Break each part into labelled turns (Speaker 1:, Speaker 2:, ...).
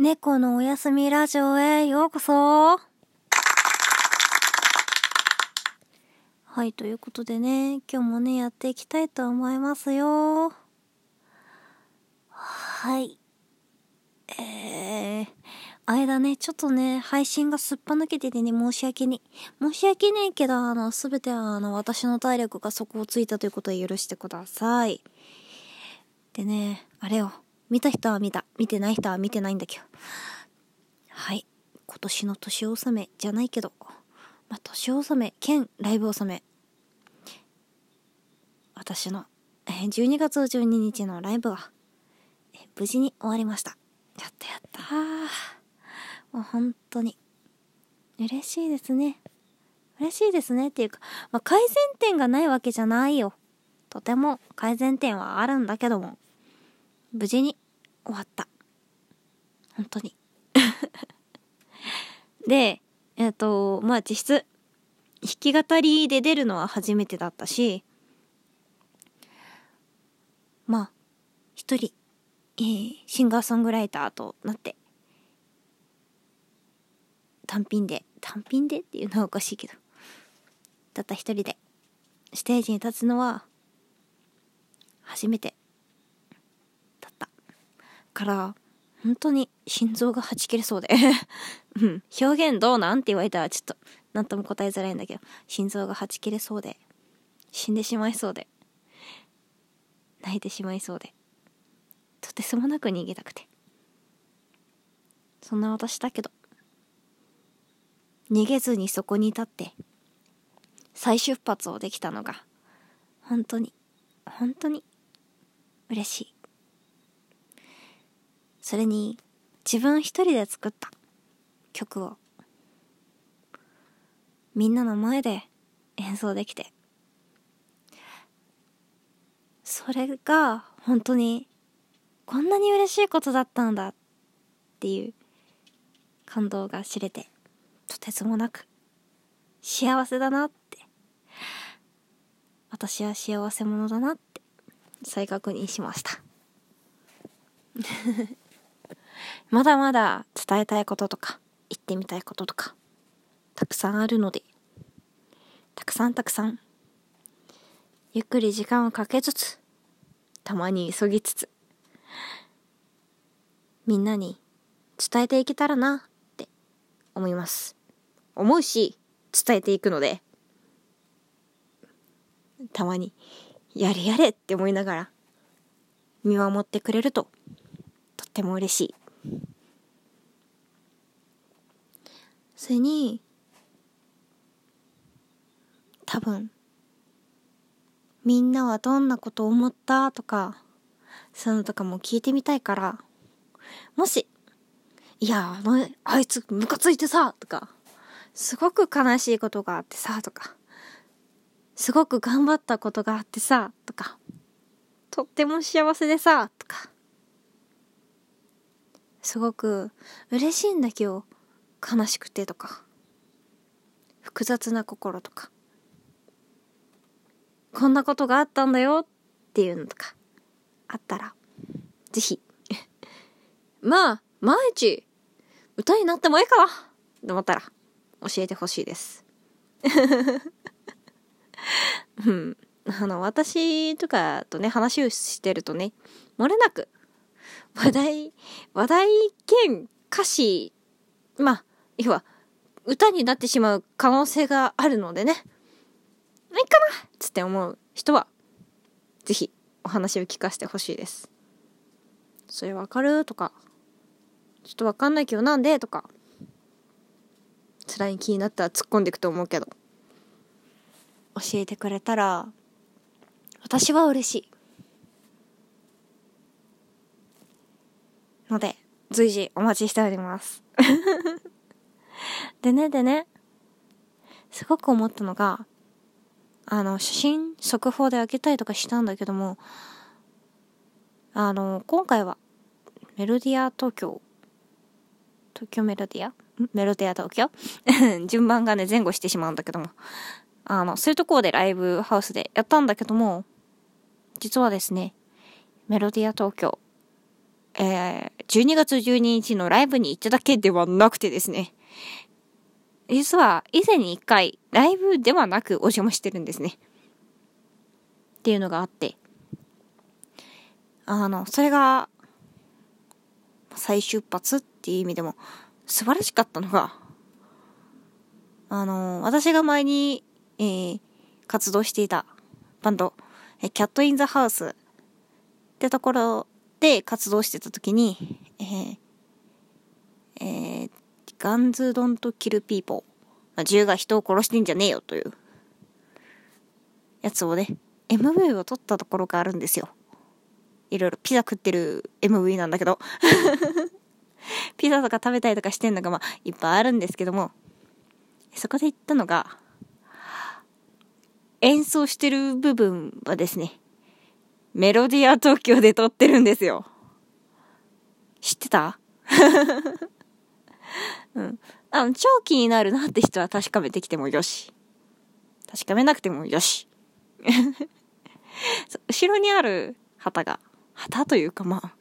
Speaker 1: 猫のおやすみラジオへようこそはい、ということでね、今日もね、やっていきたいと思いますよ。はい。えー、間ね、ちょっとね、配信がすっぱ抜けててね、申し訳に。申し訳ねえけど、あの、すべては、あの、私の体力が底をついたということは許してください。でね、あれよ。見た人は見た。見てない人は見てないんだけど。はい。今年の年納めじゃないけど、まあ、年納め兼ライブ納め。私の、えー12月12日のライブは、無事に終わりました。やったやった。もう本当に。嬉しいですね。嬉しいですねっていうか、まあ、改善点がないわけじゃないよ。とても改善点はあるんだけども、無事に終わった。本当に。で、えっ、と、まあ実質、弾き語りで出るのは初めてだったし、まあ、一人、えーシンガーソングライターとなって、単品で、単品でっていうのはおかしいけど、たった一人で、ステージに立つのは、初めて、から、本当に心臓がはち切れそうで。うん。表現どうなんって言われたらちょっと、なんとも答えづらいんだけど、心臓がはち切れそうで、死んでしまいそうで、泣いてしまいそうで、とてつもなく逃げたくて。そんな私だけど、逃げずにそこに立って、再出発をできたのが、本当に、本当に、嬉しい。それに、自分一人で作った曲を、みんなの前で演奏できて、それが本当にこんなに嬉しいことだったんだっていう感動が知れて、とてつもなく幸せだなって、私は幸せ者だなって再確認しました。まだまだ伝えたいこととか言ってみたいこととかたくさんあるのでたくさんたくさんゆっくり時間をかけつつたまに急ぎつつみんなに伝えていけたらなって思います。思うし伝えていくのでたまにやれやれって思いながら見守ってくれるととっても嬉しい。それに多分みんなはどんなこと思ったとかそういうのとかも聞いてみたいからもしいやあのあいつムカついてさとかすごく悲しいことがあってさとかすごく頑張ったことがあってさとかとっても幸せでさとかすごく嬉しいんだけど悲しくてとか複雑な心とかこんなことがあったんだよっていうのとかあったらぜひ。まあ毎日歌になってもいいかなと思ったら教えてほしいです。うん。あの私とかとね話をしてるとね漏れなく話題話題兼歌詞まあ要は歌になってしまう可能性があるのでね。いいかなつって思う人はぜひお話を聞かせてほしいです。それわかる？とか。ちょっとわかんないけどなんで？とか。辛い気になったら突っ込んでいくと思うけど。教えてくれたら私は嬉しい。ので随時お待ちしております。でねでね。すごく思ったのがあの写真速報で開けたりとかしたんだけどもあの今回はメロディア東京。東京メロディア？メロディア東京？順番がね前後してしまうんだけども。あのそういうところでライブハウスでやったんだけども実はですねメロディア東京。えー、12月12日のライブに行っただけではなくてですね、実は以前に一回ライブではなくお邪魔してるんですね。っていうのがあって、あの、それが、再出発っていう意味でも素晴らしかったのが、あの、私が前に、えー、活動していたバンド、 Cat in the House ってところで活動してた時に、えー、えー、 Guns don't kill people。銃が人を殺してんじゃねえよというやつをね、MV を撮ったところがあるんですよ。いろいろピザ食ってる MV なんだけど。ピザとか食べたりとかしてんのがまあいっぱいあるんですけども、そこで言ったのが、演奏してる部分はですね、メロディア東京で撮ってるんですよ。知ってた？うん。あの、超気になるなって人は確かめてきてもよし。確かめなくてもよし。後ろにある旗が、旗というかまあ、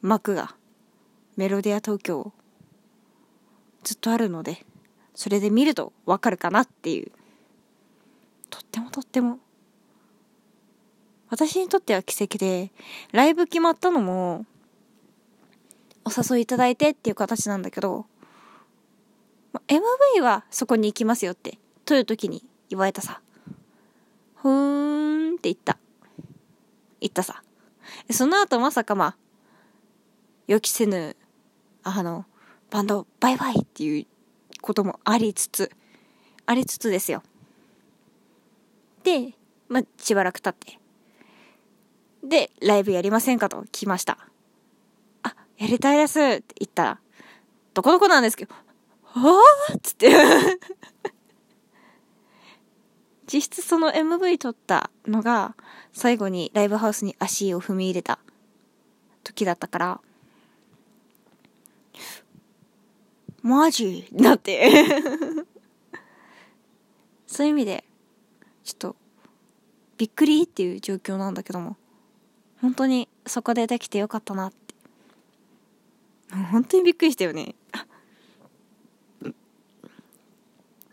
Speaker 1: 幕が、メロディア東京、ずっとあるので、それで見るとわかるかなっていう。とってもとっても私にとっては奇跡で、ライブ決まったのも、お誘いいただいてっていう形なんだけど、MV はそこに行きますよって、という時に言われたさ。ふーんって言った。言ったさ。その後まさかまあ、予期せぬ、あの、バンドバイバイっていうこともありつつ、ありつつですよ。で、まあ、しばらく経って。で、ライブやりませんかと聞きました。あ、やりたいです。って言ったら、どこどこなんですけど、はぁ？っつって。実質その MV 撮ったのが、最後にライブハウスに足を踏み入れた時だったから、マジ？なって。そういう意味で、ちょっと、びっくりっていう状況なんだけども、本当にそこでできてよかったなって。本当にびっくりしたよね。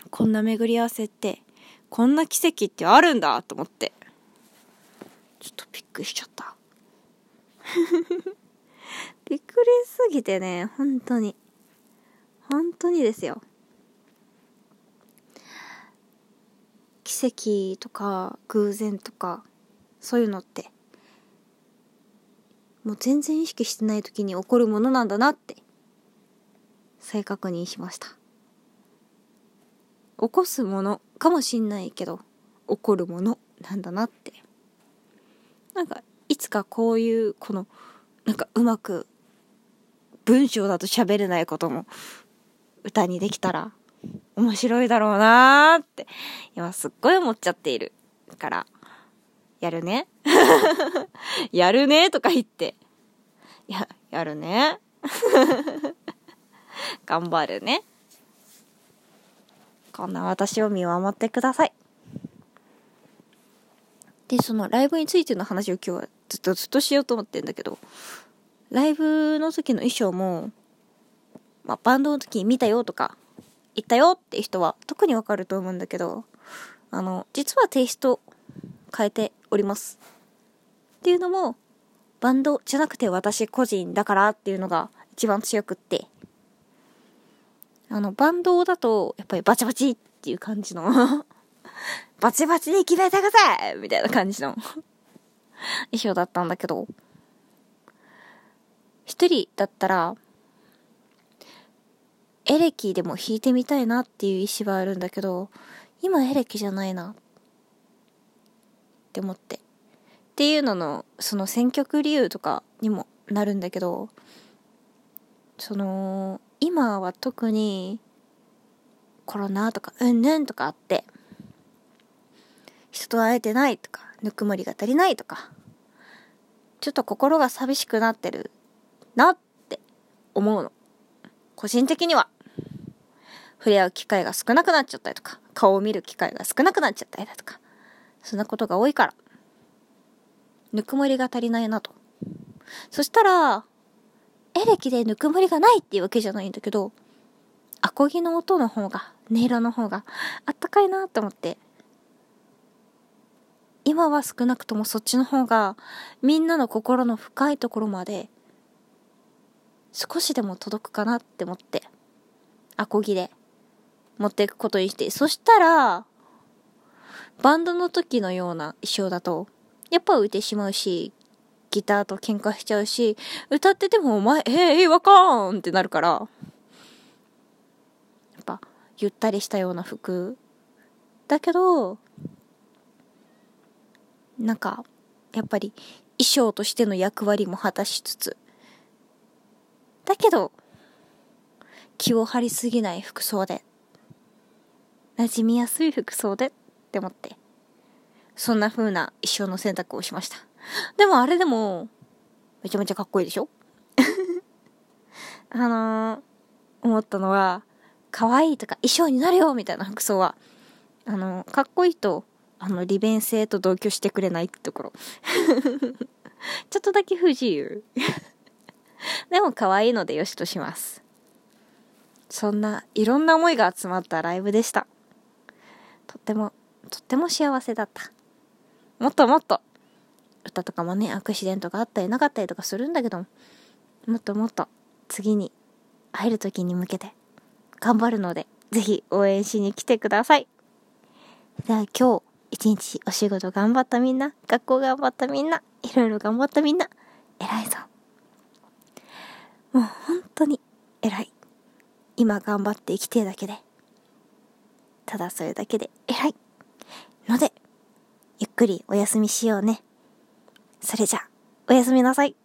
Speaker 1: こんな巡り合わせって、こんな奇跡ってあるんだと思って。ちょっとびっくりしちゃった。びっくりすぎてね、本当に。本当にですよ。奇跡とか偶然とかそういうのってもう全然意識してない時に起こるものなんだなって再確認しました起こすものかもしんないけど起こるものなんだなってなんかいつかこういうこのなんかうまく文章だと喋れないことも歌にできたら面白いだろうなーって、今すっごい思っちゃっている。から、やるね やるねとか言って。や、やるね 頑張るね。こんな私を見守ってください。で、そのライブについての話を今日はずっとずっとしようと思ってんだけど、ライブの時の衣装も、まあ、バンドの時に見たよとか、行ったよって人は特にわかると思うんだけど、あの、実はテイスト変えております。っていうのも、バンドじゃなくて私個人だからっていうのが一番強くって、あの、バンドだと、やっぱりバチバチっていう感じの。バチバチに決めてくださいみたいな感じの。衣装だったんだけど、一人だったら、エレキでも弾いてみたいなっていう意思はあるんだけど、今エレキじゃないな。っって思って。っていうのの、その選曲理由とかにもなるんだけど、その、今は特にコロナとかうんぬんとかあって、人と会えてないとか、ぬくもりが足りないとか、ちょっと心が寂しくなってるなって思うの。個人的には、触れ合う機会が少なくなっちゃったりとか、顔を見る機会が少なくなっちゃったりだとか、そんなことが多いから、ぬくもりが足りないなと。そしたら、エレキでぬくもりがないっていうわけじゃないんだけど、アコギの音の方が、音色の方があったかいなって思って。今は少なくともそっちの方がみんなの心の深いところまで少しでも届くかなって思って、アコギで持っていくことにして、そしたら、バンドの時のような衣装だと、やっぱ浮いてしまうし、ギターと喧嘩しちゃうし、歌っててもお前、えー、え、わかんってなるから、やっぱ、ゆったりしたような服。だけど、なんか、やっぱり衣装としての役割も果たしつつ、だけど、気を張りすぎない服装で、馴染みやすい服装でって思って、そんな風な衣装の選択をしました。でもあれでも、めちゃめちゃかっこいいでしょ？あのー、思ったのは、可愛いとか衣装になるよみたいな服装は、あのー、かっこいいと、あの、利便性と同居してくれないってところ。ちょっとだけ不自由。でも可愛いのでよしとします。そんないろんな思いが集まったライブでした。とっても、とっても幸せだった。もっともっと、歌とかもね、アクシデントがあったりなかったりとかするんだけど、もっともっと次に会える時に向けて頑張るので、ぜひ応援しに来てください。では今日、一日お仕事頑張ったみんな、学校頑張ったみんな、いろいろ頑張ったみんな、偉いぞ。もう本当に偉い。今頑張って生きてるだけで。ただそれだけで偉い。ので、ゆっくりお休みしようね。それじゃ、おやすみなさい。